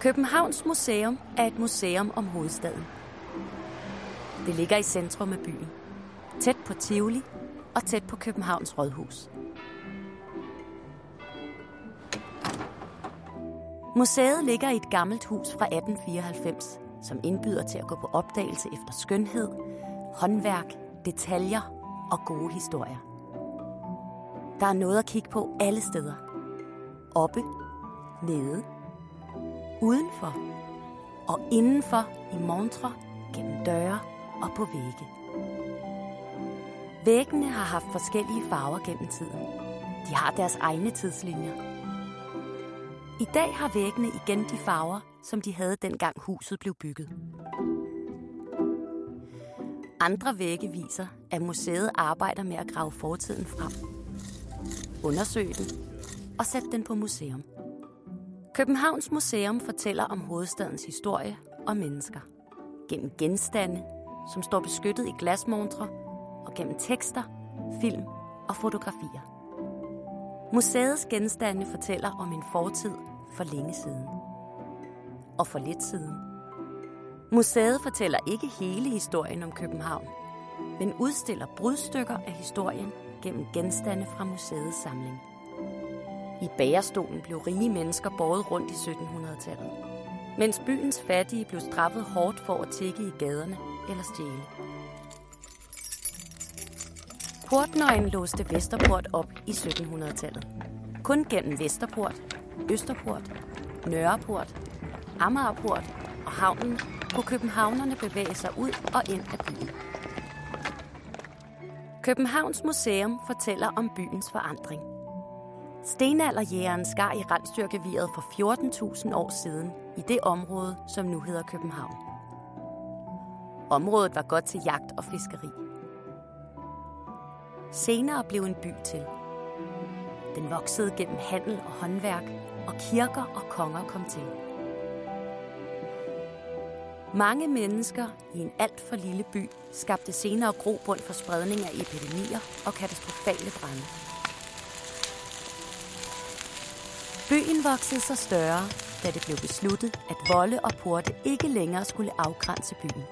Københavns Museum er et museum om hovedstaden. Det ligger i centrum af byen, tæt på Tivoli og tæt på Københavns Rådhus. Museet ligger i et gammelt hus fra 1894, som indbyder til at gå på opdagelse efter skønhed, håndværk, detaljer og gode historier. Der er noget at kigge på alle steder. Oppe, nede, udenfor og indenfor i montre, gennem døre og på vægge. Væggene har haft forskellige farver gennem tiden. De har deres egne tidslinjer. I dag har væggene igen de farver, som de havde dengang huset blev bygget. Andre vægge viser, at museet arbejder med at grave fortiden frem. Undersøge den og sætte den på museum. Københavns Museum fortæller om hovedstadens historie og mennesker. Gennem genstande, som står beskyttet i glasmontre, og gennem tekster, film og fotografier. Museets genstande fortæller om en fortid for længe siden. Og for lidt siden. Museet fortæller ikke hele historien om København, men udstiller brudstykker af historien gennem genstande fra museets samling. I bagerstolen blev rige mennesker båret rundt i 1700-tallet, mens byens fattige blev straffet hårdt for at tikke i gaderne eller stjæle. Portnøjen låste Vesterport op i 1700-tallet. Kun gennem Vesterport, Østerport, Nørreport, Amagerport og havnen kunne københavnerne bevæge sig ud og ind af byen. Københavns Museum fortæller om byens forandring. Stenalderjægeren skar i rensdyrgeviret for 14.000 år siden i det område, som nu hedder København. Området var godt til jagt og fiskeri. Senere blev en by til. Den voksede gennem handel og håndværk, og kirker og konger kom til. Mange mennesker i en alt for lille by skabte senere grobund for spredning af epidemier og katastrofale brænde. Byen voksede sig større, da det blev besluttet, at volde og porte ikke længere skulle afgrænse byen.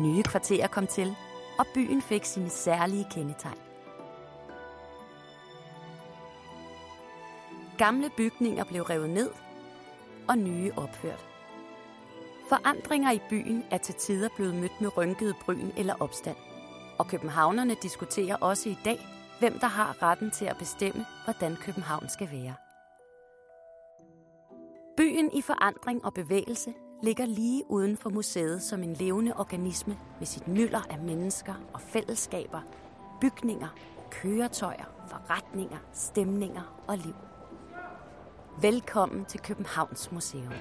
Nye kvarterer kom til, og byen fik sine særlige kendetegn. Gamle bygninger blev revet ned, og nye opført. Forandringer i byen er til tider blevet mødt med rynkede bryn eller opstand. Og københavnerne diskuterer også i dag, hvem der har retten til at bestemme, hvordan København skal være. Byen i forandring og bevægelse ligger lige uden for museet som en levende organisme med sit mylder af mennesker og fællesskaber, bygninger, køretøjer, forretninger, stemninger og liv. Velkommen til Københavns Museum.